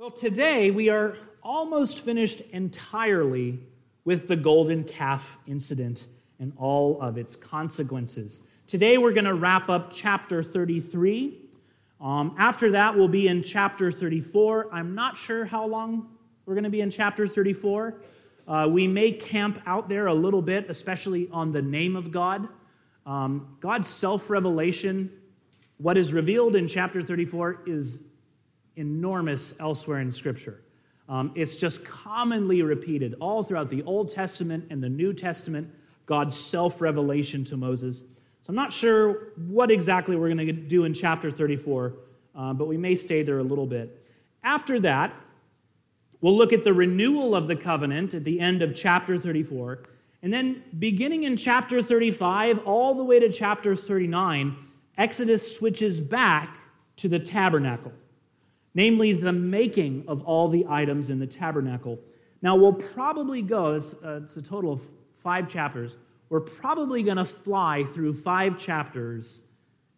Well, today we are almost finished entirely with the golden calf incident and all of its consequences. Today we're going to wrap up chapter 33. Um, after that, we'll be in chapter 34. I'm not sure how long we're going to be in chapter 34. Uh, we may camp out there a little bit, especially on the name of God. Um, God's self revelation, what is revealed in chapter 34, is enormous elsewhere in Scripture. Um, it's just commonly repeated all throughout the Old Testament and the New Testament, God's self revelation to Moses. So I'm not sure what exactly we're going to do in chapter 34, uh, but we may stay there a little bit. After that, we'll look at the renewal of the covenant at the end of chapter 34. And then beginning in chapter 35 all the way to chapter 39, Exodus switches back to the tabernacle namely the making of all the items in the tabernacle. Now, we'll probably go, it's, uh, it's a total of five chapters. We're probably going to fly through five chapters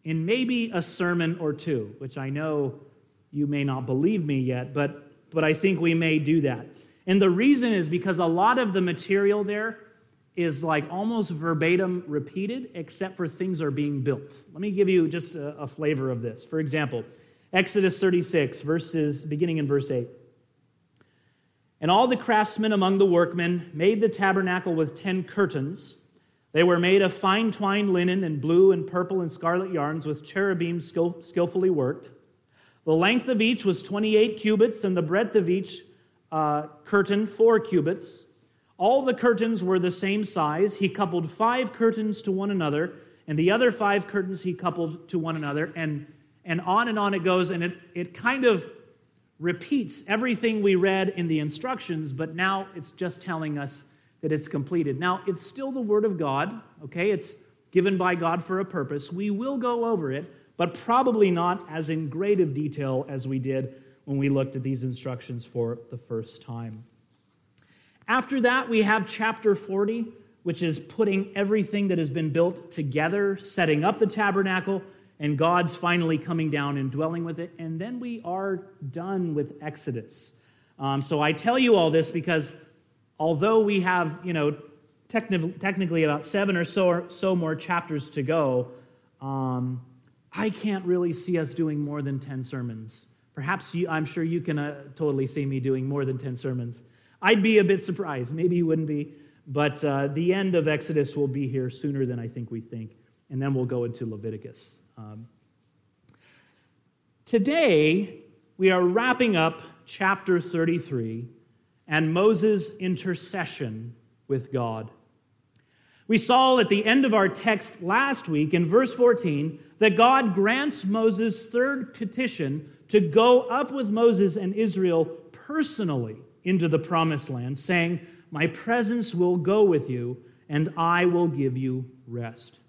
in maybe a sermon or two, which I know you may not believe me yet, but, but I think we may do that. And the reason is because a lot of the material there is like almost verbatim repeated, except for things are being built. Let me give you just a, a flavor of this. For example, Exodus 36, verses beginning in verse 8. And all the craftsmen among the workmen made the tabernacle with ten curtains. They were made of fine twined linen and blue and purple and scarlet yarns with cherubim skill, skillfully worked. The length of each was 28 cubits, and the breadth of each uh, curtain, four cubits. All the curtains were the same size. He coupled five curtains to one another, and the other five curtains he coupled to one another. And and on and on it goes, and it, it kind of repeats everything we read in the instructions, but now it's just telling us that it's completed. Now, it's still the Word of God, okay? It's given by God for a purpose. We will go over it, but probably not as in great of detail as we did when we looked at these instructions for the first time. After that, we have chapter 40, which is putting everything that has been built together, setting up the tabernacle, and God's finally coming down and dwelling with it. And then we are done with Exodus. Um, so I tell you all this because although we have, you know, techni- technically about seven or so, so more chapters to go, um, I can't really see us doing more than 10 sermons. Perhaps you, I'm sure you can uh, totally see me doing more than 10 sermons. I'd be a bit surprised. Maybe you wouldn't be. But uh, the end of Exodus will be here sooner than I think we think. And then we'll go into Leviticus. Um, today, we are wrapping up chapter 33 and Moses' intercession with God. We saw at the end of our text last week in verse 14 that God grants Moses' third petition to go up with Moses and Israel personally into the promised land, saying, My presence will go with you, and I will give you rest.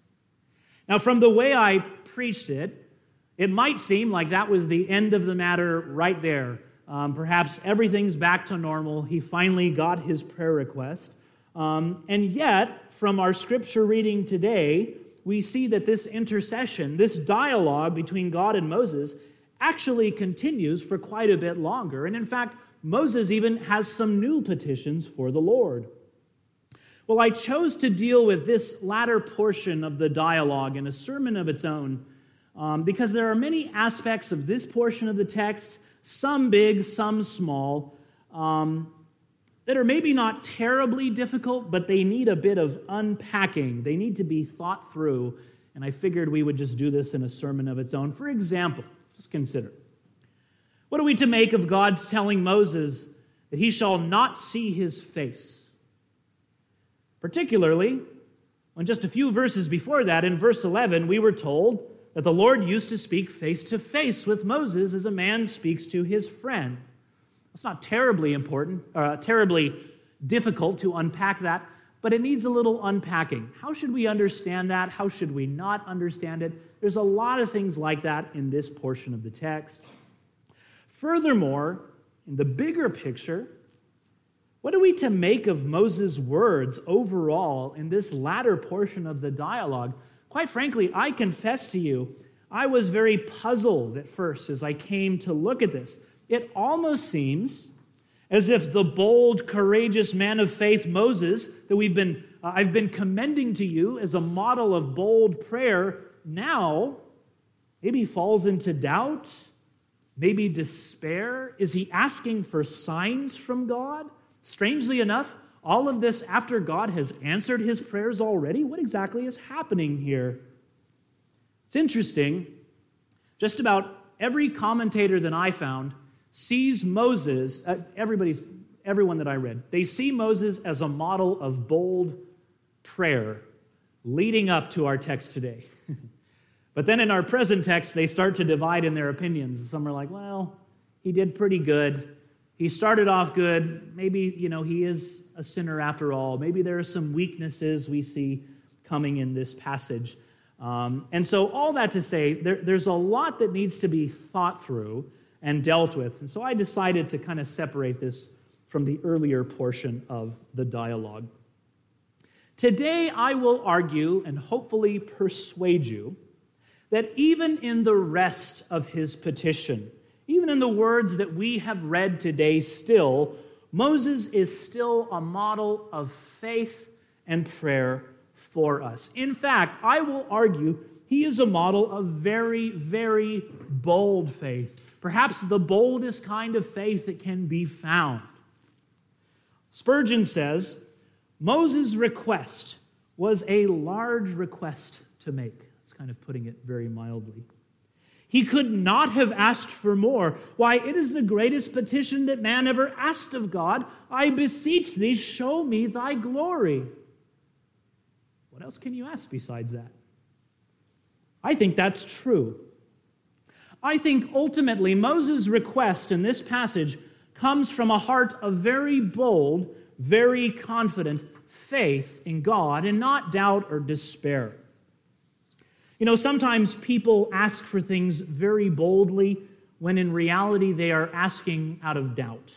Now, from the way I preached it, it might seem like that was the end of the matter right there. Um, perhaps everything's back to normal. He finally got his prayer request. Um, and yet, from our scripture reading today, we see that this intercession, this dialogue between God and Moses, actually continues for quite a bit longer. And in fact, Moses even has some new petitions for the Lord. Well, I chose to deal with this latter portion of the dialogue in a sermon of its own um, because there are many aspects of this portion of the text, some big, some small, um, that are maybe not terribly difficult, but they need a bit of unpacking. They need to be thought through, and I figured we would just do this in a sermon of its own. For example, just consider what are we to make of God's telling Moses that he shall not see his face? Particularly when just a few verses before that, in verse 11, we were told that the Lord used to speak face to face with Moses as a man speaks to his friend. It's not terribly important, uh, terribly difficult to unpack that, but it needs a little unpacking. How should we understand that? How should we not understand it? There's a lot of things like that in this portion of the text. Furthermore, in the bigger picture, what are we to make of Moses' words overall in this latter portion of the dialogue? Quite frankly, I confess to you, I was very puzzled at first as I came to look at this. it almost seems as if the bold, courageous man of faith Moses that we've been uh, I've been commending to you as a model of bold prayer now maybe falls into doubt, maybe despair. Is he asking for signs from God? Strangely enough, all of this after God has answered his prayers already? What exactly is happening here? It's interesting. Just about every commentator that I found sees Moses, uh, everybody's, everyone that I read, they see Moses as a model of bold prayer leading up to our text today. but then in our present text, they start to divide in their opinions. Some are like, well, he did pretty good. He started off good. Maybe, you know, he is a sinner after all. Maybe there are some weaknesses we see coming in this passage. Um, and so, all that to say, there, there's a lot that needs to be thought through and dealt with. And so, I decided to kind of separate this from the earlier portion of the dialogue. Today, I will argue and hopefully persuade you that even in the rest of his petition, even in the words that we have read today, still, Moses is still a model of faith and prayer for us. In fact, I will argue he is a model of very, very bold faith, perhaps the boldest kind of faith that can be found. Spurgeon says Moses' request was a large request to make. It's kind of putting it very mildly. He could not have asked for more. Why, it is the greatest petition that man ever asked of God. I beseech thee, show me thy glory. What else can you ask besides that? I think that's true. I think ultimately Moses' request in this passage comes from a heart of very bold, very confident faith in God and not doubt or despair. You know, sometimes people ask for things very boldly when in reality they are asking out of doubt.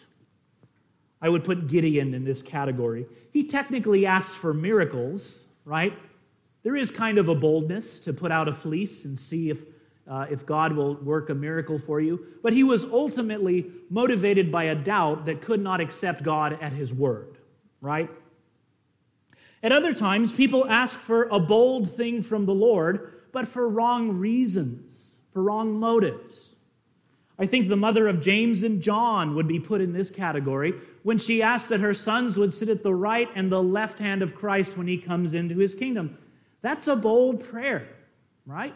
I would put Gideon in this category. He technically asks for miracles, right? There is kind of a boldness to put out a fleece and see if, uh, if God will work a miracle for you. But he was ultimately motivated by a doubt that could not accept God at his word, right? At other times, people ask for a bold thing from the Lord but for wrong reasons, for wrong motives. I think the mother of James and John would be put in this category when she asked that her sons would sit at the right and the left hand of Christ when he comes into his kingdom. That's a bold prayer, right?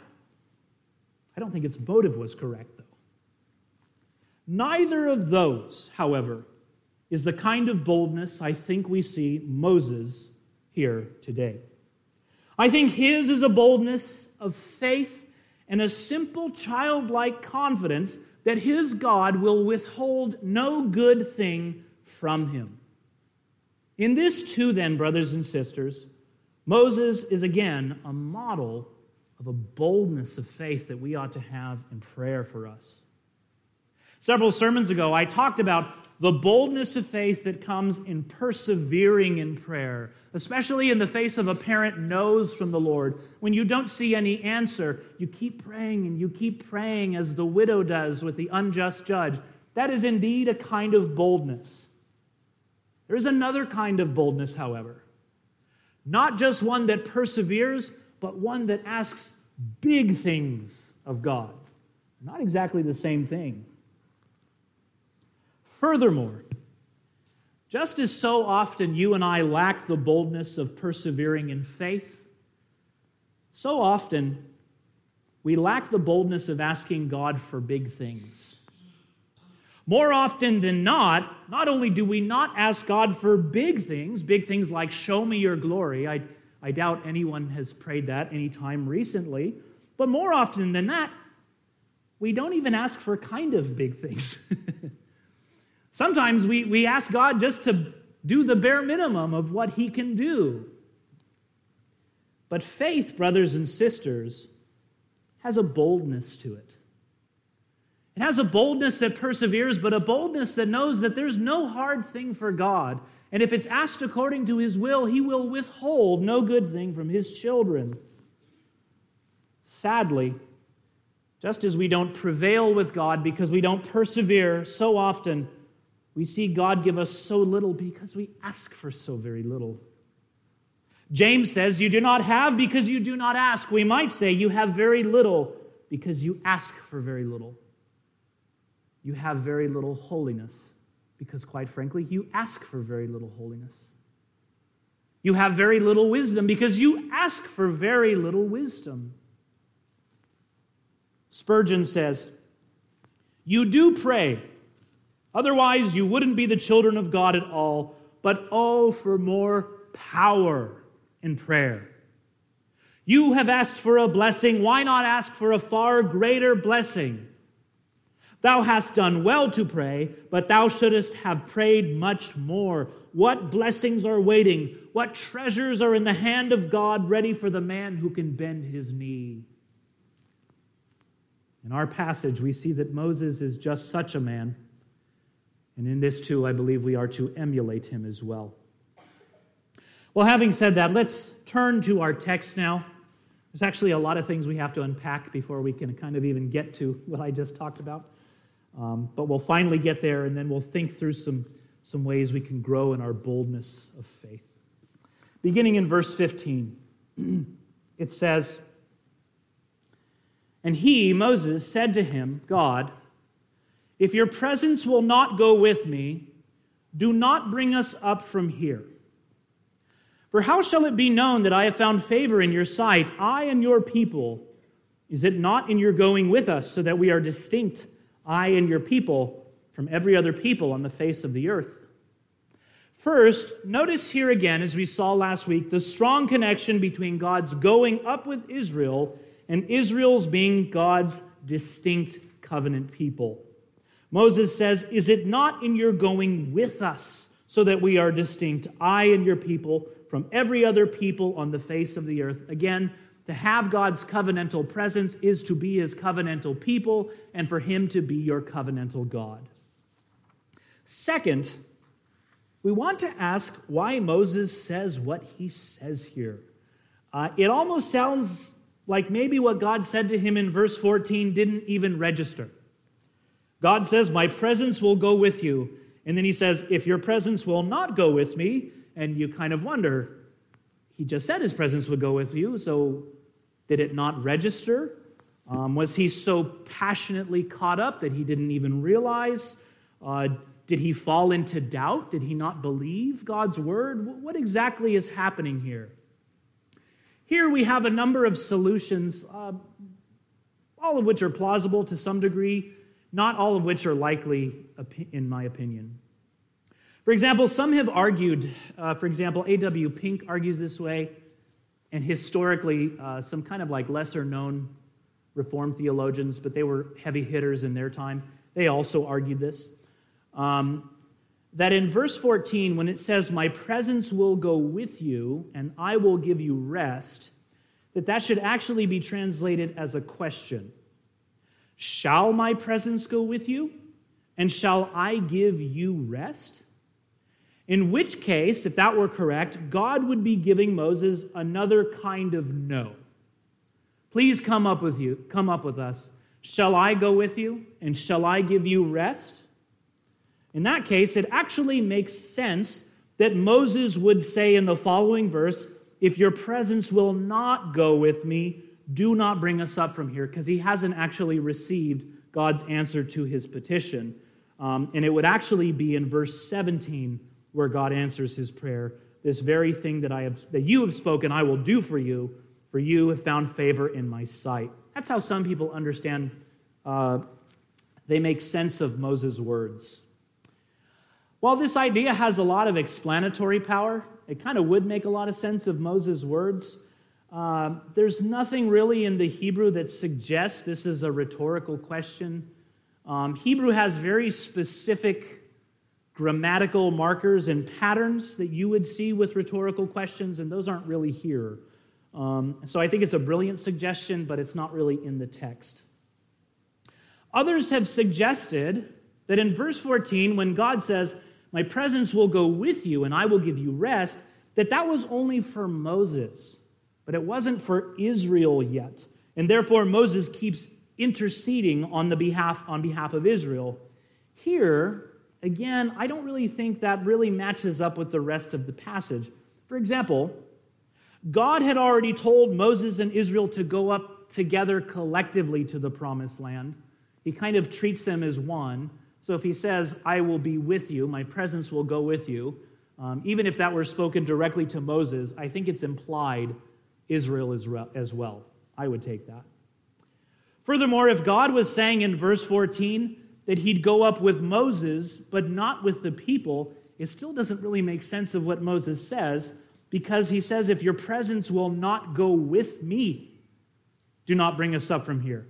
I don't think its motive was correct, though. Neither of those, however, is the kind of boldness I think we see Moses here today. I think his is a boldness of faith and a simple childlike confidence that his God will withhold no good thing from him. In this, too, then, brothers and sisters, Moses is again a model of a boldness of faith that we ought to have in prayer for us. Several sermons ago, I talked about the boldness of faith that comes in persevering in prayer, especially in the face of apparent no's from the Lord. When you don't see any answer, you keep praying and you keep praying as the widow does with the unjust judge. That is indeed a kind of boldness. There is another kind of boldness, however. Not just one that perseveres, but one that asks big things of God. Not exactly the same thing. Furthermore, just as so often you and I lack the boldness of persevering in faith, so often we lack the boldness of asking God for big things. More often than not, not only do we not ask God for big things, big things like show me your glory, I, I doubt anyone has prayed that any time recently, but more often than that, we don't even ask for kind of big things. Sometimes we, we ask God just to do the bare minimum of what He can do. But faith, brothers and sisters, has a boldness to it. It has a boldness that perseveres, but a boldness that knows that there's no hard thing for God. And if it's asked according to His will, He will withhold no good thing from His children. Sadly, Just as we don't prevail with God because we don't persevere so often, we see God give us so little because we ask for so very little. James says, You do not have because you do not ask. We might say, You have very little because you ask for very little. You have very little holiness because, quite frankly, you ask for very little holiness. You have very little wisdom because you ask for very little wisdom. Spurgeon says, You do pray, otherwise, you wouldn't be the children of God at all, but oh, for more power in prayer. You have asked for a blessing, why not ask for a far greater blessing? Thou hast done well to pray, but thou shouldest have prayed much more. What blessings are waiting? What treasures are in the hand of God ready for the man who can bend his knee? In our passage, we see that Moses is just such a man. And in this, too, I believe we are to emulate him as well. Well, having said that, let's turn to our text now. There's actually a lot of things we have to unpack before we can kind of even get to what I just talked about. Um, but we'll finally get there, and then we'll think through some, some ways we can grow in our boldness of faith. Beginning in verse 15, it says, And he, Moses, said to him, God, if your presence will not go with me, do not bring us up from here. For how shall it be known that I have found favor in your sight, I and your people? Is it not in your going with us, so that we are distinct? I and your people, from every other people on the face of the earth. First, notice here again, as we saw last week, the strong connection between God's going up with Israel and Israel's being God's distinct covenant people. Moses says, Is it not in your going with us so that we are distinct, I and your people, from every other people on the face of the earth? Again, to have God's covenantal presence is to be his covenantal people and for him to be your covenantal God. Second, we want to ask why Moses says what he says here. Uh, it almost sounds like maybe what God said to him in verse 14 didn't even register. God says, My presence will go with you. And then he says, If your presence will not go with me, and you kind of wonder, he just said his presence would go with you, so did it not register? Um, was he so passionately caught up that he didn't even realize? Uh, did he fall into doubt? Did he not believe God's word? What exactly is happening here? Here we have a number of solutions, uh, all of which are plausible to some degree, not all of which are likely, in my opinion. For example, some have argued, uh, for example, A.W. Pink argues this way and historically, uh, some kind of like lesser known Reformed theologians, but they were heavy hitters in their time. They also argued this. Um, that in verse 14, when it says, My presence will go with you and I will give you rest, that that should actually be translated as a question Shall my presence go with you? And shall I give you rest? In which case, if that were correct, God would be giving Moses another kind of no. Please come up with you, come up with us. Shall I go with you and shall I give you rest? In that case, it actually makes sense that Moses would say in the following verse, If your presence will not go with me, do not bring us up from here, because he hasn't actually received God's answer to his petition. Um, and it would actually be in verse 17 where God answers his prayer. This very thing that I have that you have spoken, I will do for you, for you have found favor in my sight. That's how some people understand. Uh, they make sense of Moses' words. While this idea has a lot of explanatory power, it kind of would make a lot of sense of Moses' words. Uh, there's nothing really in the Hebrew that suggests this is a rhetorical question. Um, Hebrew has very specific grammatical markers and patterns that you would see with rhetorical questions, and those aren't really here. Um, so I think it's a brilliant suggestion, but it's not really in the text. Others have suggested that in verse 14, when God says, My presence will go with you and I will give you rest, that that was only for Moses, but it wasn't for Israel yet. And therefore, Moses keeps interceding on the behalf on behalf of Israel. Here, again, I don't really think that really matches up with the rest of the passage. For example, God had already told Moses and Israel to go up together collectively to the promised land. He kind of treats them as one. So if he says, I will be with you, my presence will go with you, um, even if that were spoken directly to Moses, I think it's implied Israel as well. I would take that. Furthermore, if God was saying in verse 14 that he'd go up with Moses, but not with the people, it still doesn't really make sense of what Moses says because he says, If your presence will not go with me, do not bring us up from here.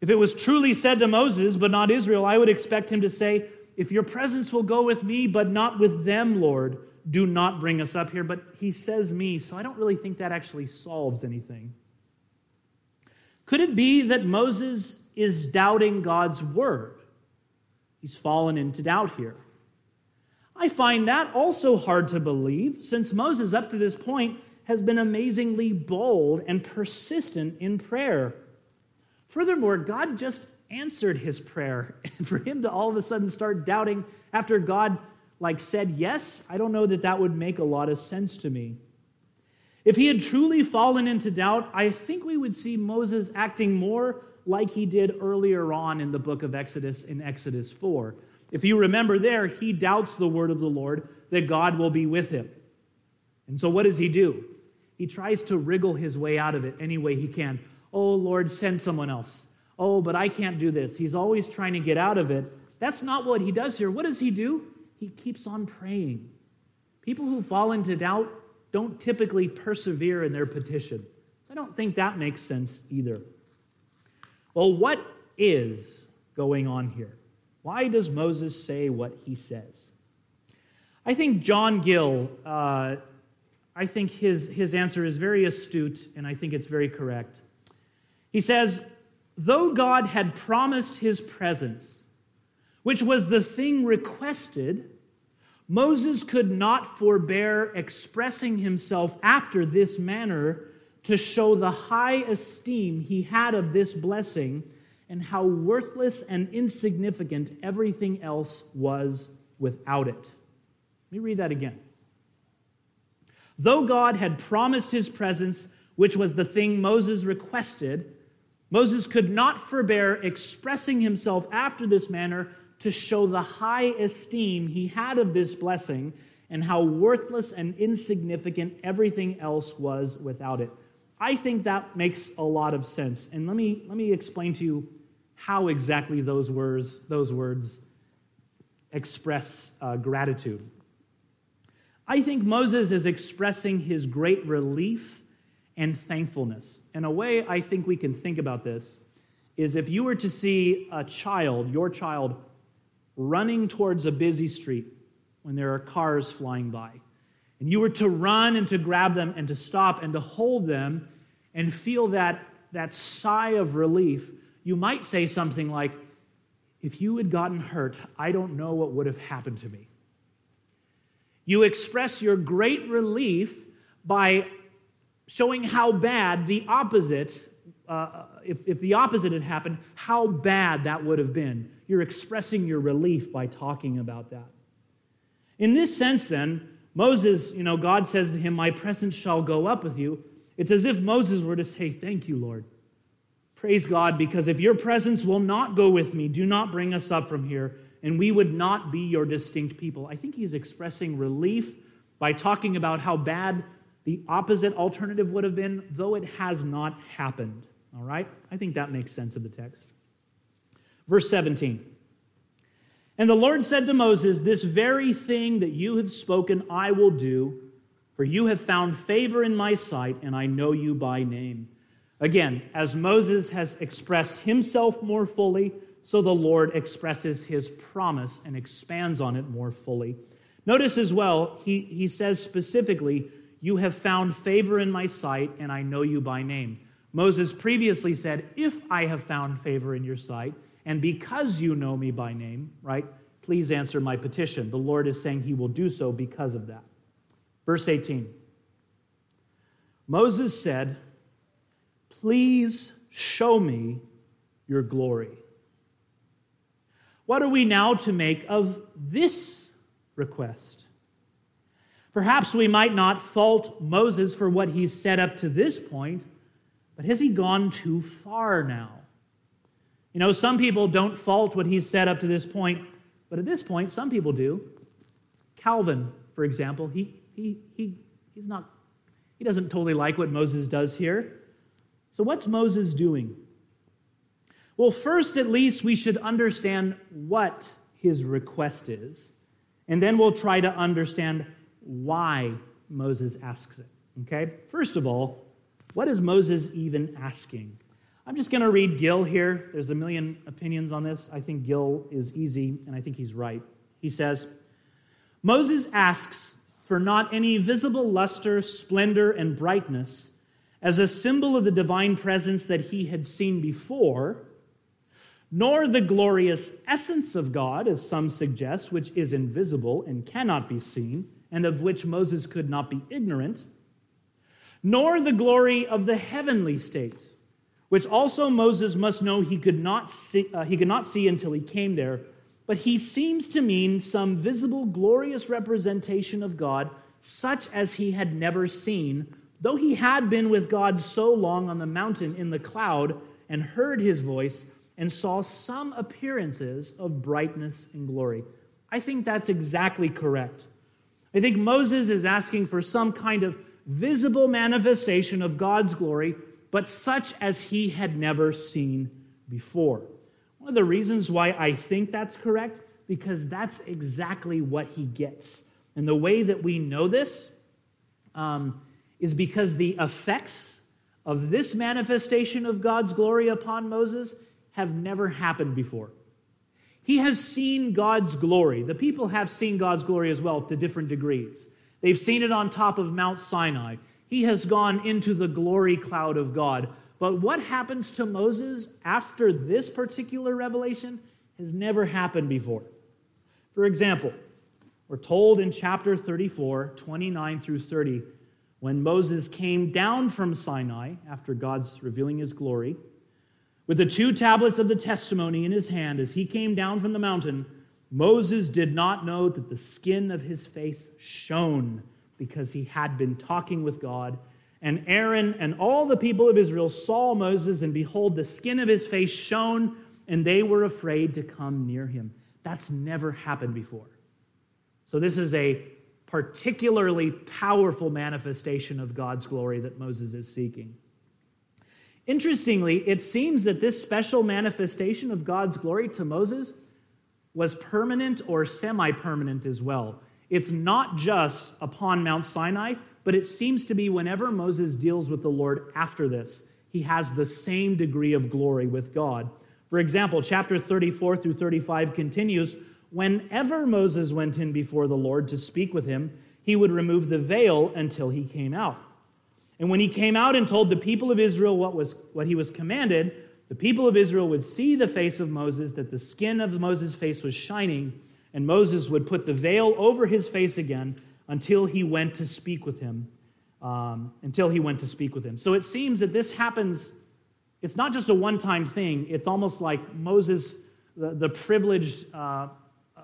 If it was truly said to Moses, but not Israel, I would expect him to say, If your presence will go with me, but not with them, Lord, do not bring us up here. But he says me, so I don't really think that actually solves anything. Could it be that Moses is doubting God's word? He's fallen into doubt here. I find that also hard to believe, since Moses, up to this point, has been amazingly bold and persistent in prayer. Furthermore, God just answered his prayer. And for him to all of a sudden start doubting after God like said yes, I don't know that that would make a lot of sense to me. If he had truly fallen into doubt, I think we would see Moses acting more like he did earlier on in the book of Exodus in Exodus 4. If you remember there, he doubts the word of the Lord that God will be with him. And so what does he do? He tries to wriggle his way out of it any way he can. Oh, Lord, send someone else. Oh, but I can't do this. He's always trying to get out of it. That's not what he does here. What does he do? He keeps on praying. People who fall into doubt don't typically persevere in their petition. So I don't think that makes sense either. Well, what is going on here? Why does Moses say what he says? I think John Gill, uh, I think his, his answer is very astute, and I think it's very correct. He says, Though God had promised his presence, which was the thing requested, Moses could not forbear expressing himself after this manner to show the high esteem he had of this blessing and how worthless and insignificant everything else was without it. Let me read that again. Though God had promised his presence, which was the thing Moses requested, Moses could not forbear expressing himself after this manner to show the high esteem he had of this blessing and how worthless and insignificant everything else was without it. I think that makes a lot of sense. And let me, let me explain to you how exactly those words, those words express uh, gratitude. I think Moses is expressing his great relief and thankfulness. And a way I think we can think about this is if you were to see a child, your child, running towards a busy street when there are cars flying by, and you were to run and to grab them and to stop and to hold them and feel that, that sigh of relief, you might say something like, If you had gotten hurt, I don't know what would have happened to me. You express your great relief by showing how bad the opposite, uh, if, if the opposite had happened, how bad that would have been. You're expressing your relief by talking about that. In this sense, then, Moses, you know, God says to him, My presence shall go up with you. It's as if Moses were to say, Thank you, Lord. Praise God, because if your presence will not go with me, do not bring us up from here, and we would not be your distinct people. I think he's expressing relief by talking about how bad the opposite alternative would have been, though it has not happened. All right? I think that makes sense of the text. Verse 17. And the Lord said to Moses, This very thing that you have spoken, I will do, for you have found favor in my sight, and I know you by name. Again, as Moses has expressed himself more fully, so the Lord expresses his promise and expands on it more fully. Notice as well, he, he says specifically, You have found favor in my sight, and I know you by name. Moses previously said, If I have found favor in your sight, and because you know me by name, right, please answer my petition. The Lord is saying he will do so because of that. Verse 18 Moses said, Please show me your glory. What are we now to make of this request? Perhaps we might not fault Moses for what he's said up to this point, but has he gone too far now? You know, some people don't fault what he's said up to this point, but at this point, some people do. Calvin, for example, he, he, he, he's not, he doesn't totally like what Moses does here. So, what's Moses doing? Well, first, at least, we should understand what his request is, and then we'll try to understand why Moses asks it. Okay? First of all, what is Moses even asking? I'm just going to read Gill here. There's a million opinions on this. I think Gill is easy, and I think he's right. He says Moses asks for not any visible luster, splendor, and brightness as a symbol of the divine presence that he had seen before nor the glorious essence of God, as some suggest, which is invisible and cannot be seen, and of which Moses could not be ignorant, nor the glory of the heavenly state, which also Moses must know he could not see, uh, he could not see until he came there, but he seems to mean some visible, glorious representation of God, such as he had never seen, though he had been with God so long on the mountain in the cloud and heard his voice and saw some appearances of brightness and glory. I think that's exactly correct. I think Moses is asking for some kind of visible manifestation of God's glory, but such as he had never seen before. One of the reasons why I think that's correct, because that's exactly what he gets. And the way that we know this um, is because the effects of this manifestation of God's glory upon Moses have never happened before. He has seen God's glory. The people have seen God's glory as well to different degrees. They've seen it on top of Mount Sinai. He has gone into the glory cloud of God. But what happens to Moses after this particular revelation has never happened before. For example, we're told in chapter 34, 29 through 30, when Moses came down from Sinai after God's revealing his glory, with the two tablets of the testimony in his hand as he came down from the mountain, Moses did not know that the skin of his face shone because he had been talking with God. And Aaron and all the people of Israel saw Moses, and behold, the skin of his face shone, and they were afraid to come near him. That's never happened before. So, this is a particularly powerful manifestation of God's glory that Moses is seeking. Interestingly, it seems that this special manifestation of God's glory to Moses was permanent or semi permanent as well. It's not just upon Mount Sinai, but it seems to be whenever Moses deals with the Lord after this, he has the same degree of glory with God. For example, chapter 34 through 35 continues Whenever Moses went in before the Lord to speak with him, he would remove the veil until he came out. And when he came out and told the people of Israel what, was, what he was commanded, the people of Israel would see the face of Moses, that the skin of Moses' face was shining, and Moses would put the veil over his face again until he went to speak with him. Um, until he went to speak with him. So it seems that this happens, it's not just a one time thing, it's almost like Moses, the, the privilege, uh, uh,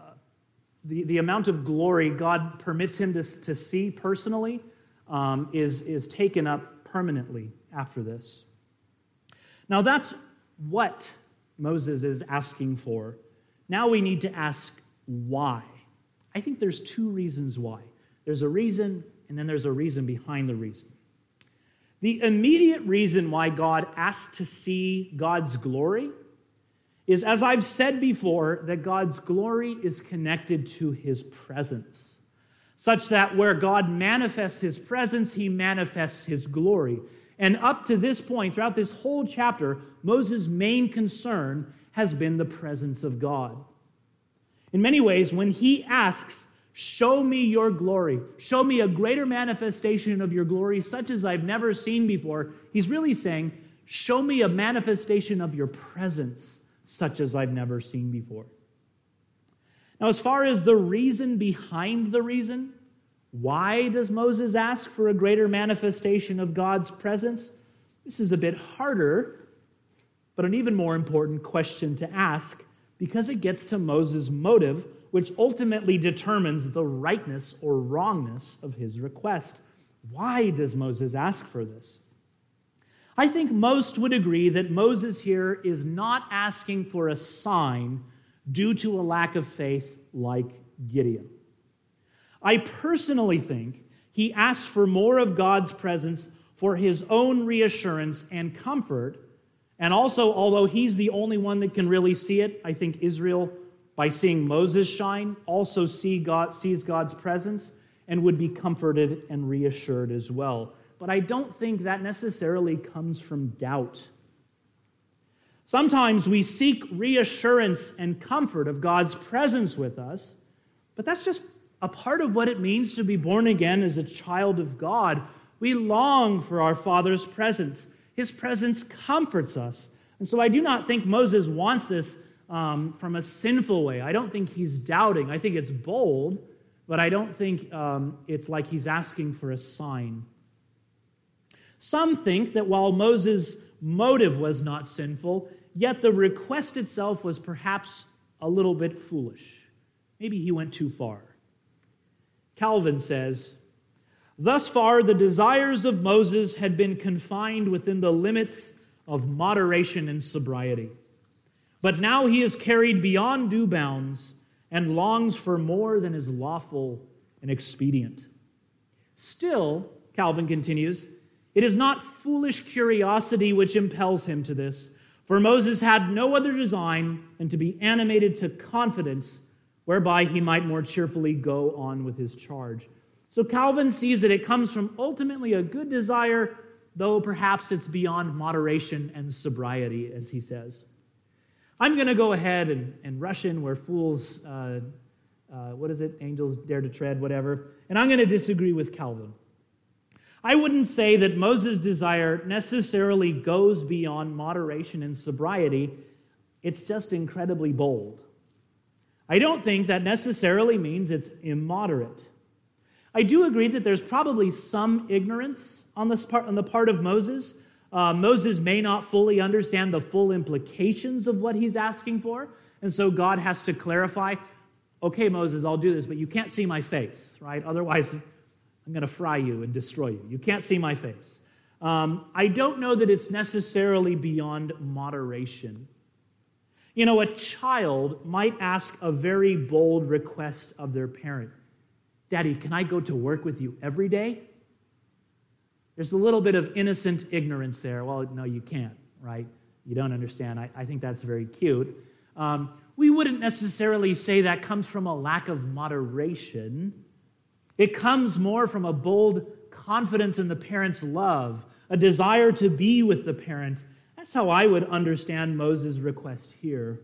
the, the amount of glory God permits him to, to see personally um, is, is taken up permanently after this. Now, that's what Moses is asking for. Now we need to ask why. I think there's two reasons why. There's a reason, and then there's a reason behind the reason. The immediate reason why God asked to see God's glory is, as I've said before, that God's glory is connected to his presence such that where God manifests his presence, he manifests his glory. And up to this point, throughout this whole chapter, Moses' main concern has been the presence of God. In many ways, when he asks, Show me your glory, show me a greater manifestation of your glory, such as I've never seen before, he's really saying, Show me a manifestation of your presence, such as I've never seen before. Now, as far as the reason behind the reason, why does Moses ask for a greater manifestation of God's presence? This is a bit harder but an even more important question to ask because it gets to Moses' motive, which ultimately determines the rightness or wrongness of his request. Why does Moses ask for this? I think most would agree that Moses here is not asking for a sign due to a lack of faith like Gideon. I personally think he asks for more of God's presence for his own reassurance and comfort. And also, although he's the only one that can really see it, I think Israel, by seeing Moses shine, also see God, sees God's presence and would be comforted and reassured as well. But I don't think that necessarily comes from doubt. Sometimes we seek reassurance and comfort of God's presence with us, but that's just a part of what it means to be born again as a child of God. We long for our Father's presence. His presence comforts us. And so I do not think Moses wants this um, from a sinful way. I don't think he's doubting. I think it's bold, but I don't think um, it's like he's asking for a sign. Some think that while Moses' motive was not sinful, yet the request itself was perhaps a little bit foolish. Maybe he went too far. Calvin says, Thus far, the desires of Moses had been confined within the limits of moderation and sobriety. But now he is carried beyond due bounds and longs for more than is lawful and expedient. Still, Calvin continues, it is not foolish curiosity which impels him to this, for Moses had no other design than to be animated to confidence whereby he might more cheerfully go on with his charge. So Calvin sees that it comes from ultimately a good desire, though perhaps it's beyond moderation and sobriety, as he says. I'm going to go ahead and, and rush in where fools, uh, uh, what is it, angels dare to tread, whatever, and I'm going to disagree with Calvin. I wouldn't say that Moses' desire necessarily goes beyond moderation and sobriety. It's just incredibly bold. I don't think that necessarily means it's immoderate. I do agree that there's probably some ignorance on, this part, on the part of Moses. Uh, Moses may not fully understand the full implications of what he's asking for, and so God has to clarify okay, Moses, I'll do this, but you can't see my face, right? Otherwise, I'm going to fry you and destroy you. You can't see my face. Um, I don't know that it's necessarily beyond moderation. You know, a child might ask a very bold request of their parent Daddy, can I go to work with you every day? There's a little bit of innocent ignorance there. Well, no, you can't, right? You don't understand. I, I think that's very cute. Um, we wouldn't necessarily say that comes from a lack of moderation. It comes more from a bold confidence in the parent's love, a desire to be with the parent, that's how I would understand Moses' request here.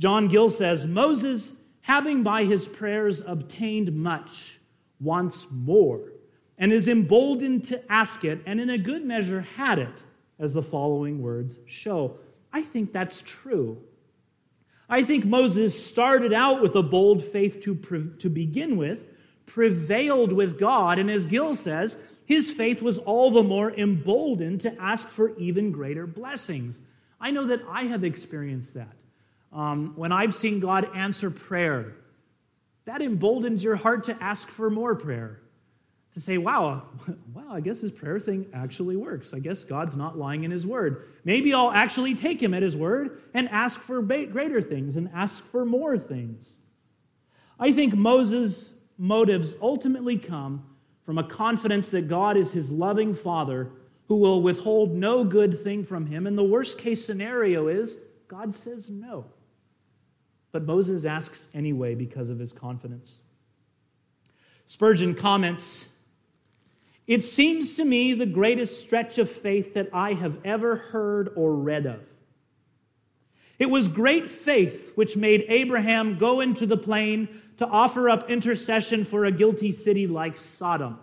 John Gill says Moses, having by his prayers obtained much, wants more, and is emboldened to ask it, and in a good measure had it, as the following words show. I think that's true. I think Moses started out with a bold faith to, pre- to begin with, prevailed with God, and as Gill says, his faith was all the more emboldened to ask for even greater blessings. I know that I have experienced that. Um, when I've seen God answer prayer, that emboldens your heart to ask for more prayer. To say, wow, wow, I guess this prayer thing actually works. I guess God's not lying in his word. Maybe I'll actually take him at his word and ask for greater things and ask for more things. I think Moses' motives ultimately come from a confidence that God is his loving Father who will withhold no good thing from him. And the worst case scenario is God says no. But Moses asks anyway because of his confidence. Spurgeon comments It seems to me the greatest stretch of faith that I have ever heard or read of. It was great faith which made Abraham go into the plain to offer up intercession for a guilty city like Sodom.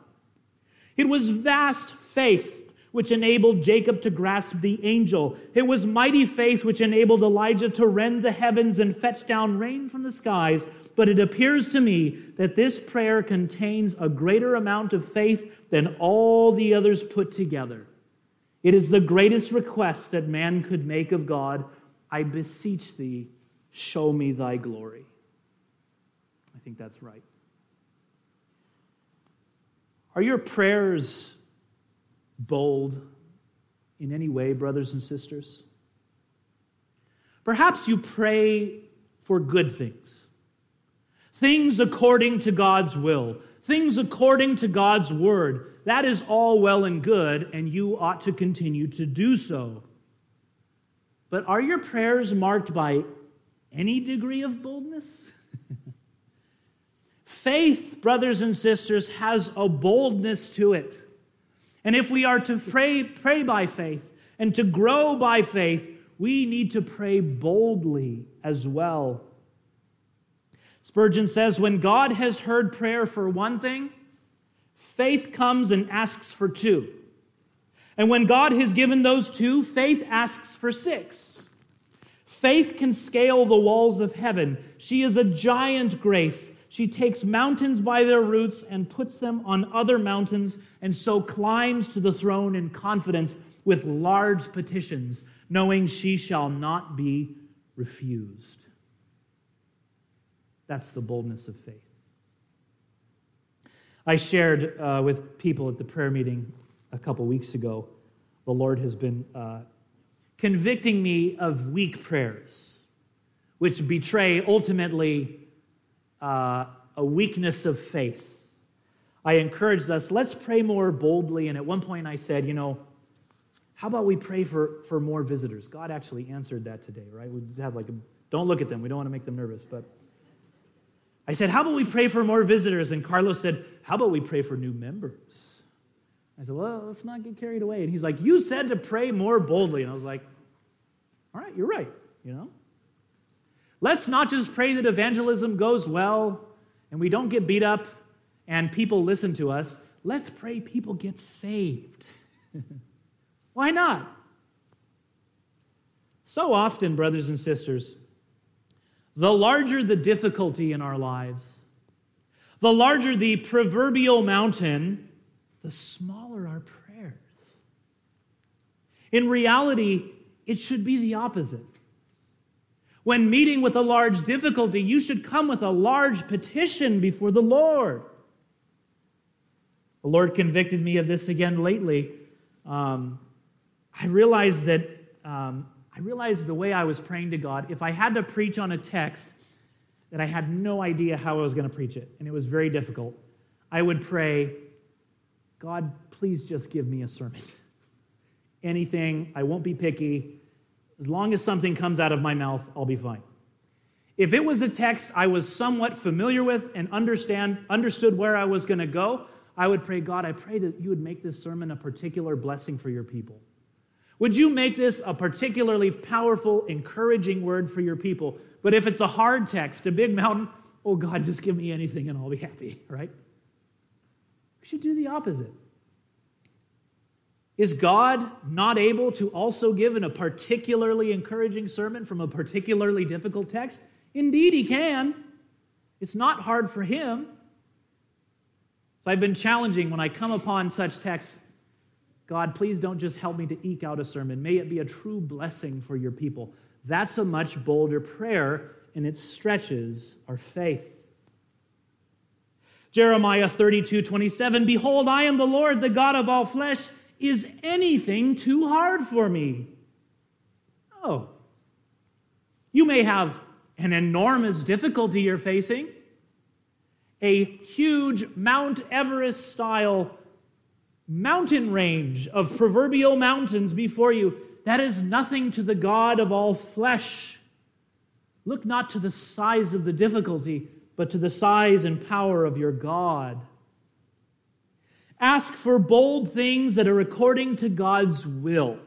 It was vast faith which enabled Jacob to grasp the angel. It was mighty faith which enabled Elijah to rend the heavens and fetch down rain from the skies. But it appears to me that this prayer contains a greater amount of faith than all the others put together. It is the greatest request that man could make of God. I beseech thee, show me thy glory. I think that's right. Are your prayers bold in any way, brothers and sisters? Perhaps you pray for good things, things according to God's will, things according to God's word. That is all well and good, and you ought to continue to do so. But are your prayers marked by any degree of boldness? Faith, brothers and sisters, has a boldness to it. And if we are to pray, pray by faith and to grow by faith, we need to pray boldly as well. Spurgeon says, When God has heard prayer for one thing, faith comes and asks for two. And when God has given those two, faith asks for six. Faith can scale the walls of heaven. She is a giant grace. She takes mountains by their roots and puts them on other mountains, and so climbs to the throne in confidence with large petitions, knowing she shall not be refused. That's the boldness of faith. I shared uh, with people at the prayer meeting a couple weeks ago. The Lord has been uh, convicting me of weak prayers, which betray ultimately uh, a weakness of faith. I encouraged us, let's pray more boldly. And at one point I said, you know, how about we pray for, for more visitors? God actually answered that today, right? We just have like a, don't look at them. We don't want to make them nervous. But I said, how about we pray for more visitors? And Carlos said, how about we pray for new members? I said, well, let's not get carried away. And he's like, you said to pray more boldly. And I was like, all right, you're right, you know? Let's not just pray that evangelism goes well and we don't get beat up and people listen to us. Let's pray people get saved. Why not? So often, brothers and sisters, the larger the difficulty in our lives, the larger the proverbial mountain, the smaller our prayers. In reality, it should be the opposite. When meeting with a large difficulty, you should come with a large petition before the Lord. The Lord convicted me of this again lately. Um, I realized that um, I realized the way I was praying to God. If I had to preach on a text that I had no idea how I was going to preach it, and it was very difficult, I would pray, God, please just give me a sermon. Anything, I won't be picky. As long as something comes out of my mouth, I'll be fine. If it was a text I was somewhat familiar with and understand, understood where I was going to go, I would pray, God, I pray that you would make this sermon a particular blessing for your people. Would you make this a particularly powerful, encouraging word for your people? But if it's a hard text, a big mountain, oh God, just give me anything and I'll be happy, right? We should do the opposite. Is God not able to also give in a particularly encouraging sermon from a particularly difficult text? Indeed, He can. It's not hard for Him. So I've been challenging when I come upon such texts God, please don't just help me to eke out a sermon. May it be a true blessing for your people. That's a much bolder prayer, and it stretches our faith. Jeremiah 32 27 Behold, I am the Lord, the God of all flesh. Is anything too hard for me? Oh. You may have an enormous difficulty you're facing, a huge Mount Everest style mountain range of proverbial mountains before you. That is nothing to the God of all flesh. Look not to the size of the difficulty, but to the size and power of your God. Ask for bold things that are according to God's will.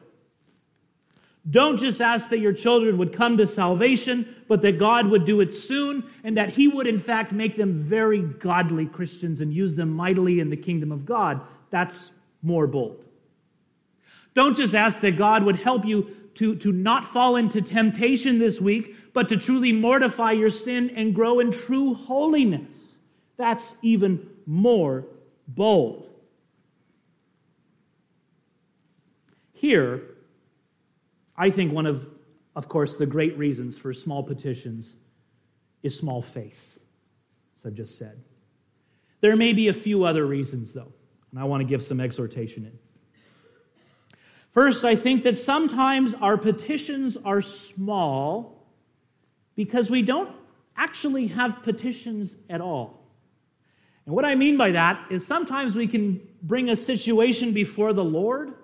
Don't just ask that your children would come to salvation, but that God would do it soon and that He would, in fact, make them very godly Christians and use them mightily in the kingdom of God. That's more bold. Don't just ask that God would help you to, to not fall into temptation this week, but to truly mortify your sin and grow in true holiness. That's even more bold. Here, I think one of, of course, the great reasons for small petitions is small faith, as I've just said. There may be a few other reasons, though, and I want to give some exhortation in. First, I think that sometimes our petitions are small because we don't actually have petitions at all. And what I mean by that is sometimes we can bring a situation before the Lord,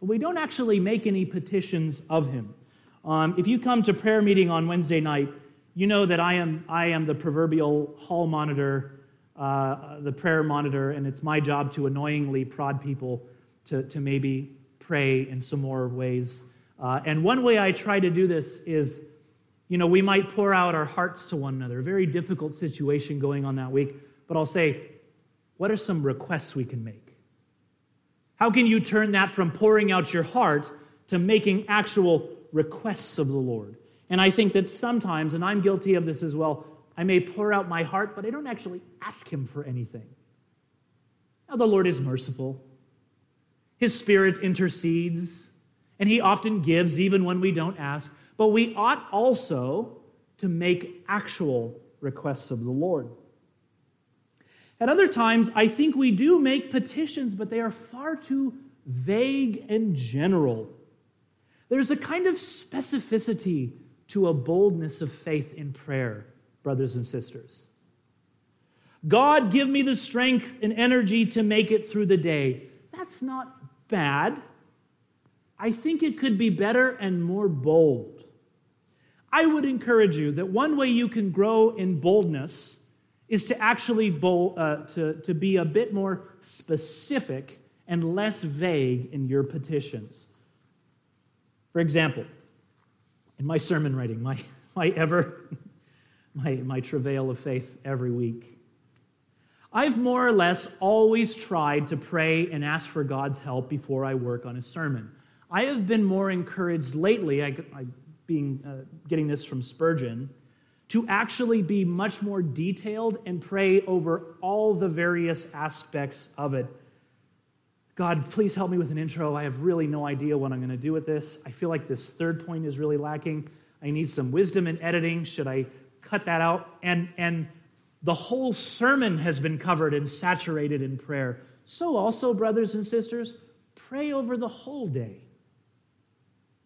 but we don't actually make any petitions of Him. Um, if you come to prayer meeting on Wednesday night, you know that I am, I am the proverbial hall monitor, uh, the prayer monitor, and it's my job to annoyingly prod people to, to maybe pray in some more ways. Uh, and one way I try to do this is, you know, we might pour out our hearts to one another, a very difficult situation going on that week, but I'll say, what are some requests we can make? How can you turn that from pouring out your heart to making actual requests of the Lord? And I think that sometimes, and I'm guilty of this as well, I may pour out my heart, but I don't actually ask Him for anything. Now, the Lord is merciful. His Spirit intercedes, and He often gives even when we don't ask. But we ought also to make actual requests of the Lord. At other times, I think we do make petitions, but they are far too vague and general. There's a kind of specificity to a boldness of faith in prayer, brothers and sisters. God, give me the strength and energy to make it through the day. That's not bad. I think it could be better and more bold. I would encourage you that one way you can grow in boldness is to actually bold, uh, to, to be a bit more specific and less vague in your petitions. For example, in my sermon writing, my, my ever, my, my travail of faith every week, I've more or less always tried to pray and ask for God's help before I work on a sermon. I have been more encouraged lately, I, I being, uh, getting this from Spurgeon, to actually be much more detailed and pray over all the various aspects of it. God, please help me with an intro. I have really no idea what I'm going to do with this. I feel like this third point is really lacking. I need some wisdom in editing. Should I cut that out? And, and the whole sermon has been covered and saturated in prayer. So, also, brothers and sisters, pray over the whole day.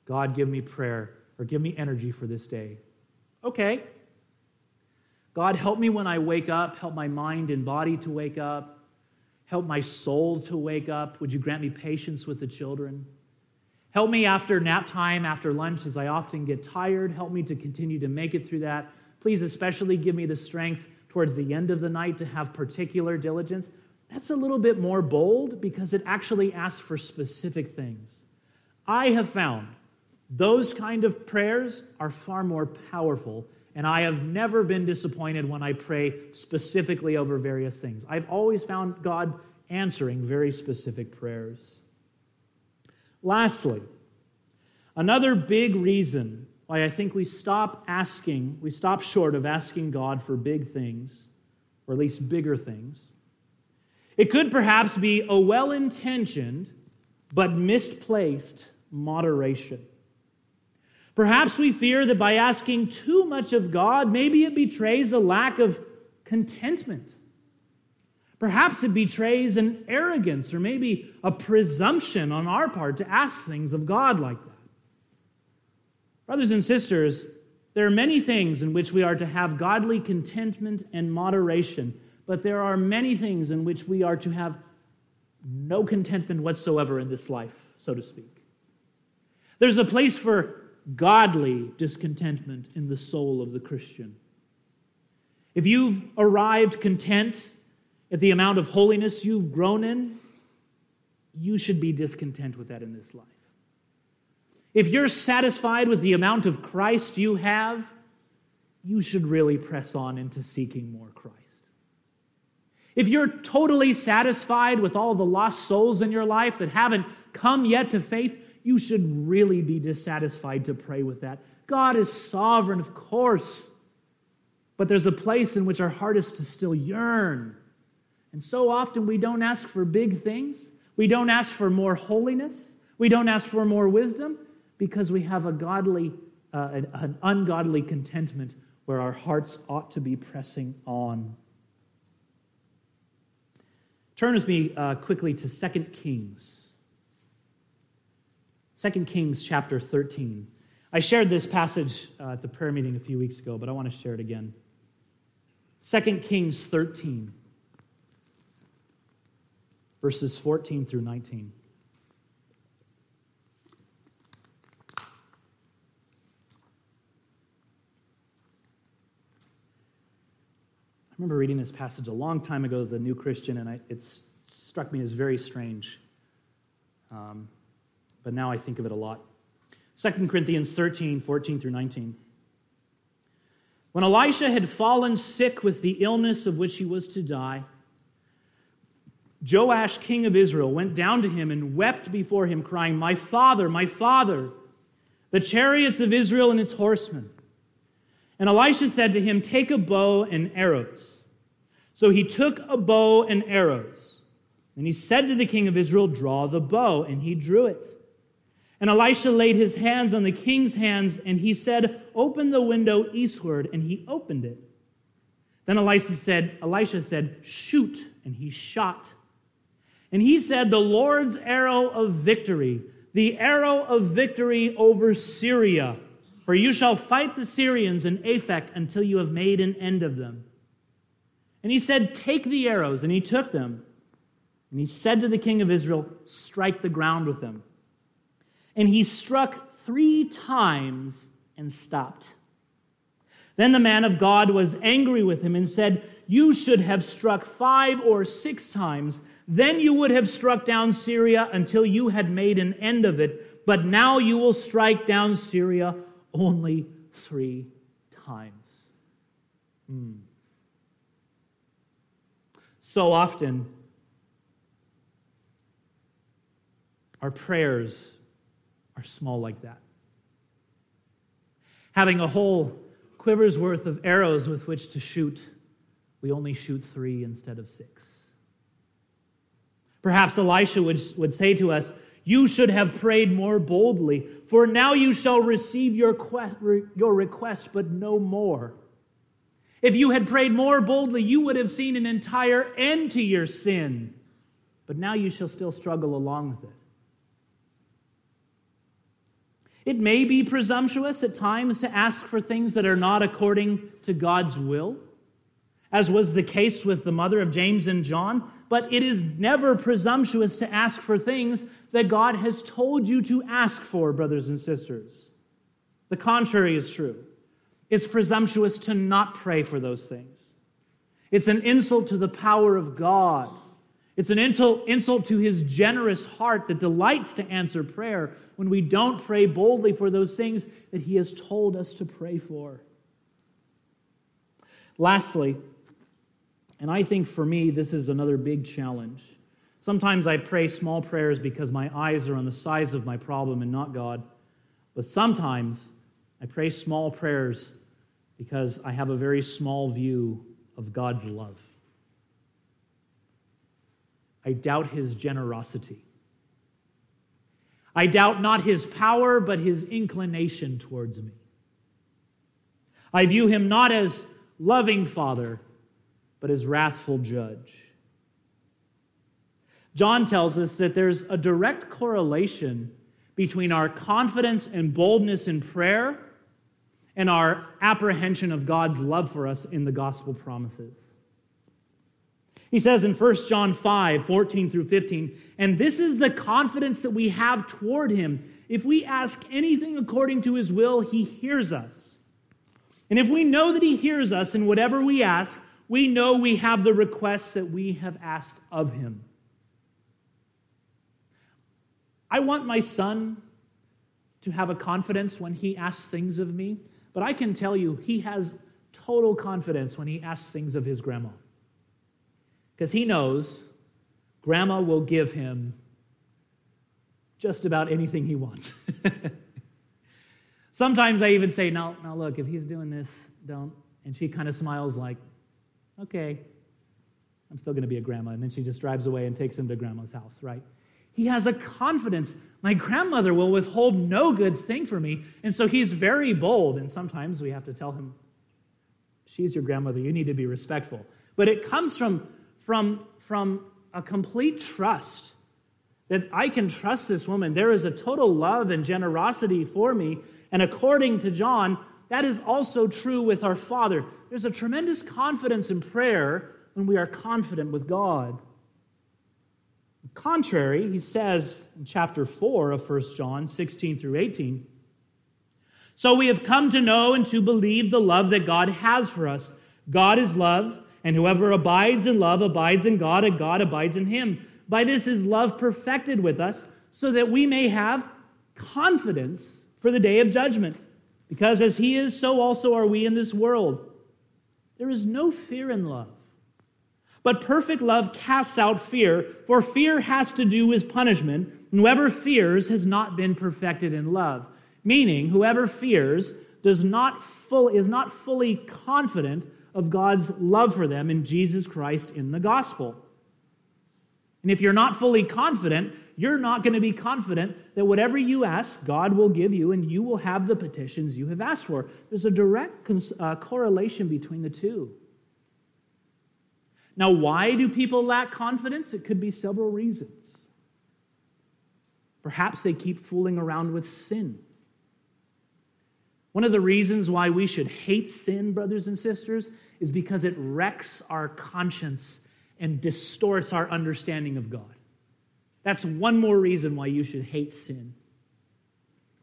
God, give me prayer or give me energy for this day. Okay, God, help me when I wake up. Help my mind and body to wake up. Help my soul to wake up. Would you grant me patience with the children? Help me after nap time, after lunch, as I often get tired. Help me to continue to make it through that. Please, especially give me the strength towards the end of the night to have particular diligence. That's a little bit more bold because it actually asks for specific things. I have found those kind of prayers are far more powerful and I have never been disappointed when I pray specifically over various things. I've always found God answering very specific prayers. Lastly, another big reason why I think we stop asking, we stop short of asking God for big things, or at least bigger things. It could perhaps be a well intentioned but misplaced moderation. Perhaps we fear that by asking too much of God, maybe it betrays a lack of contentment. Perhaps it betrays an arrogance or maybe a presumption on our part to ask things of God like that. Brothers and sisters, there are many things in which we are to have godly contentment and moderation, but there are many things in which we are to have no contentment whatsoever in this life, so to speak. There's a place for godly discontentment in the soul of the Christian. If you've arrived content at the amount of holiness you've grown in, you should be discontent with that in this life. If you're satisfied with the amount of Christ you have, you should really press on into seeking more Christ. If you're totally satisfied with all the lost souls in your life that haven't come yet to faith, you should really be dissatisfied to pray with that. God is sovereign, of course, but there's a place in which our heart is to still yearn. And so often we don't ask for big things, we don't ask for more holiness, We don't ask for more wisdom because we have a godly, uh, an, an ungodly contentment where our hearts ought to be pressing on. Turn with me uh, quickly to 2 Kings. 2 Kings chapter 13. I shared this passage uh, at the prayer meeting a few weeks ago, but I want to share it again. 2 Kings 13, verses 14 through 19. I remember reading this passage a long time ago as a new Christian, and it struck me as very strange. Um, but now I think of it a lot. 2 Corinthians 13, 14 through 19. When Elisha had fallen sick with the illness of which he was to die, Joash, king of Israel, went down to him and wept before him, crying, My father, my father, the chariots of Israel and its horsemen. And Elisha said to him, Take a bow and arrows. So he took a bow and arrows. And he said to the king of Israel, Draw the bow. And he drew it. And Elisha laid his hands on the king's hands, and he said, Open the window eastward. And he opened it. Then Elisha said, Elisha said, Shoot. And he shot. And he said, The Lord's arrow of victory, the arrow of victory over Syria. For you shall fight the Syrians in Aphek until you have made an end of them. And he said, Take the arrows. And he took them. And he said to the king of Israel, Strike the ground with them. And he struck three times and stopped. Then the man of God was angry with him and said, You should have struck five or six times. Then you would have struck down Syria until you had made an end of it. But now you will strike down Syria only three times. Mm. So often, our prayers are small like that. Having a whole quiver's worth of arrows with which to shoot, we only shoot three instead of six. Perhaps Elisha would, would say to us, You should have prayed more boldly, for now you shall receive your, que- your request, but no more. If you had prayed more boldly, you would have seen an entire end to your sin, but now you shall still struggle along with it. It may be presumptuous at times to ask for things that are not according to God's will, as was the case with the mother of James and John, but it is never presumptuous to ask for things that God has told you to ask for, brothers and sisters. The contrary is true. It's presumptuous to not pray for those things. It's an insult to the power of God. It's an insult to his generous heart that delights to answer prayer when we don't pray boldly for those things that He has told us to pray for. Lastly, and I think for me, this is another big challenge. Sometimes I pray small prayers because my eyes are on the size of my problem and not God. But sometimes I pray small prayers because I have a very small view of God's love. I doubt his generosity. I doubt not his power, but his inclination towards me. I view him not as loving father, but as wrathful judge. John tells us that there's a direct correlation between our confidence and boldness in prayer and our apprehension of God's love for us in the gospel promises. He says in 1 John 5 14 through 15, and this is the confidence that we have toward him. If we ask anything according to his will, he hears us. And if we know that he hears us in whatever we ask, we know we have the requests that we have asked of him. I want my son to have a confidence when he asks things of me, but I can tell you he has total confidence when he asks things of his grandma because he knows grandma will give him just about anything he wants. Sometimes I even say, now, now look, if he's doing this, don't. And she kind of smiles like, okay, I'm still going to be a grandma. And then she just drives away and takes him to grandma's house, right? He has a confidence. My grandmother will withhold no good thing from me. And so he's very bold. And sometimes we have to tell him, She's your grandmother. You need to be respectful. But it comes from, from, from a complete trust that I can trust this woman. There is a total love and generosity for me. And according to John, that is also true with our Father. There's a tremendous confidence in prayer when we are confident with God. Contrary, he says in chapter 4 of 1 John 16 through 18, so we have come to know and to believe the love that God has for us. God is love, and whoever abides in love abides in God, and God abides in him. By this is love perfected with us, so that we may have confidence for the day of judgment. Because as he is, so also are we in this world. There is no fear in love. But perfect love casts out fear, for fear has to do with punishment, and whoever fears has not been perfected in love. Meaning, whoever fears does not full, is not fully confident of God's love for them in Jesus Christ in the gospel. And if you're not fully confident, you're not going to be confident that whatever you ask, God will give you and you will have the petitions you have asked for. There's a direct uh, correlation between the two. Now, why do people lack confidence? It could be several reasons. Perhaps they keep fooling around with sin. One of the reasons why we should hate sin, brothers and sisters, is because it wrecks our conscience and distorts our understanding of God. That's one more reason why you should hate sin.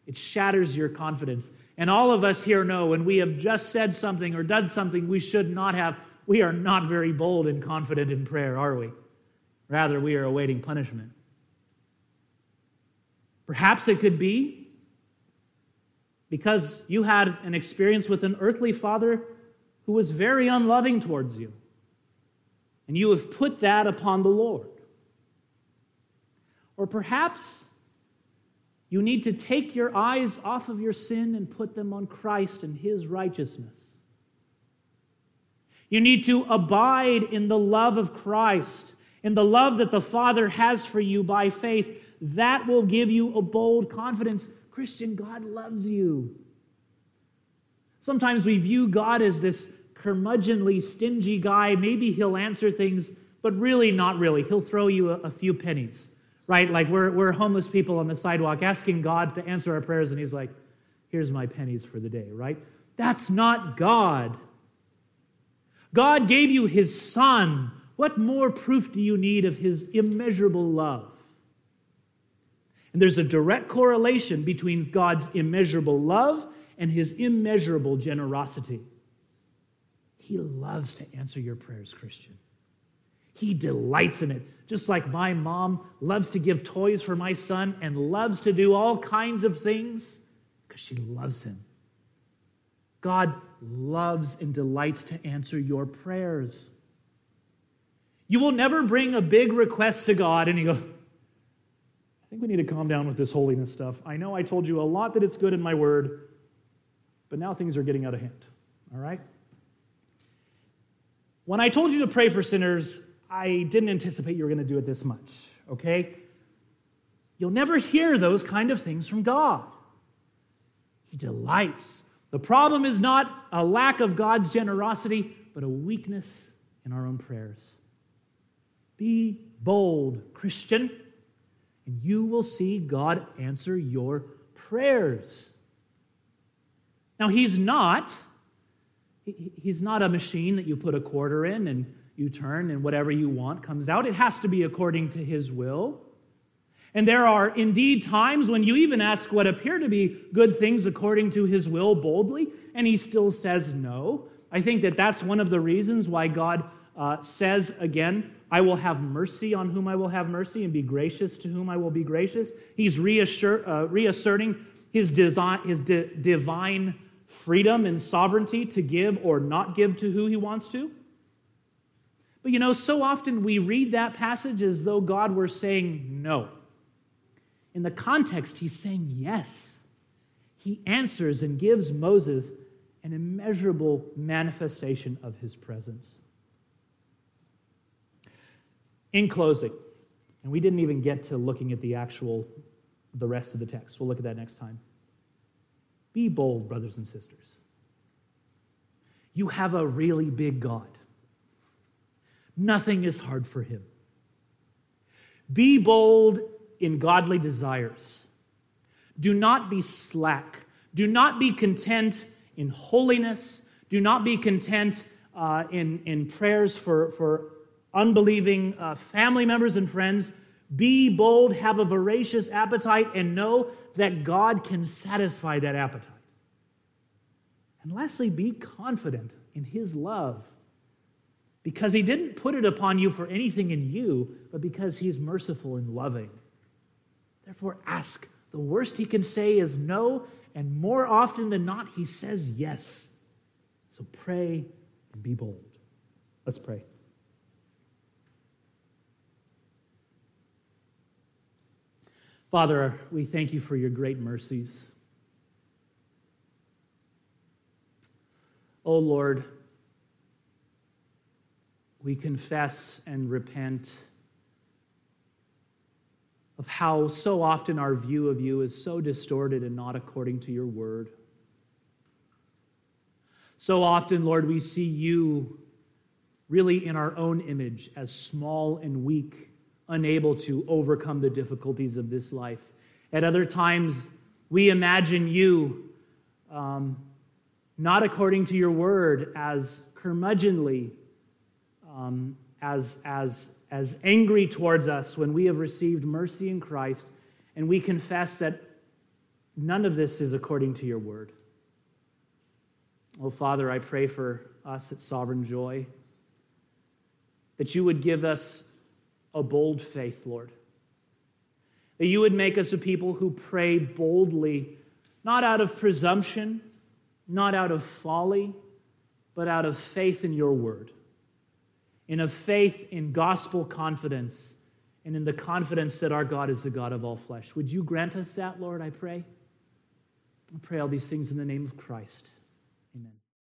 It shatters your confidence. And all of us here know when we have just said something or done something we should not have, we are not very bold and confident in prayer, are we? Rather, we are awaiting punishment. Perhaps it could be because you had an experience with an earthly father who was very unloving towards you. And you have put that upon the Lord. Or perhaps you need to take your eyes off of your sin and put them on Christ and his righteousness. You need to abide in the love of Christ, in the love that the Father has for you by faith. That will give you a bold confidence Christian, God loves you. Sometimes we view God as this curmudgeonly, stingy guy. Maybe he'll answer things, but really not really. He'll throw you a, a few pennies, right? Like we're, we're homeless people on the sidewalk asking God to answer our prayers, and he's like, here's my pennies for the day, right? That's not God. God gave you his son. What more proof do you need of his immeasurable love? And there's a direct correlation between God's immeasurable love and his immeasurable generosity. He loves to answer your prayers, Christian. He delights in it. Just like my mom loves to give toys for my son and loves to do all kinds of things because she loves him. God loves and delights to answer your prayers. You will never bring a big request to God and you go, I think we need to calm down with this holiness stuff. I know I told you a lot that it's good in my word, but now things are getting out of hand. All right? When I told you to pray for sinners, I didn't anticipate you were going to do it this much, okay? You'll never hear those kind of things from God. He delights. The problem is not a lack of God's generosity, but a weakness in our own prayers. Be bold, Christian and you will see God answer your prayers. Now, He's not. He's not a machine that you put a quarter in and you turn and whatever you want comes out. It has to be according to His will. And there are indeed times when you even ask what appear to be good things according to His will boldly, and He still says no. I think that that's one of the reasons why God uh, says again, I will have mercy on whom I will have mercy and be gracious to whom I will be gracious. He's uh, reasserting his, design, his di- divine freedom and sovereignty to give or not give to who he wants to. But you know, so often we read that passage as though God were saying no. In the context, he's saying yes. He answers and gives Moses an immeasurable manifestation of his presence. In closing, And we didn't even get to looking at the actual, the rest of the text. We'll look at that next time. Be bold, brothers and sisters. You have a really big God. Nothing is hard for him. Be bold in godly desires. Do not be slack. Do not be content in holiness. Do not be content uh, in, in prayers for, for unbelieving uh, family members and friends. Be bold, have a voracious appetite, and know that God can satisfy that appetite. And lastly, be confident in His love because He didn't put it upon you for anything in you, but because He's merciful and loving. Therefore, ask. The worst He can say is no, and more often than not, He says yes. So pray and be bold. Let's pray. Father, we thank you for your great mercies. Oh Lord, we confess and repent of how so often our view of you is so distorted and not according to your word. So often, Lord, we see you really in our own image as small and weak, unable to overcome the difficulties of this life. At other times, we imagine you um, not according to your word as curmudgeonly, um, as, as, as angry towards us when we have received mercy in Christ, and we confess that none of this is according to your word. Oh, Father, I pray for us at Sovereign Joy that you would give us a bold faith, Lord. That you would make us a people who pray boldly, not out of presumption, not out of folly, but out of faith in your word, in a faith in gospel confidence, and in the confidence that our God is the God of all flesh. Would you grant us that, Lord, I pray? I pray all these things in the name of Christ.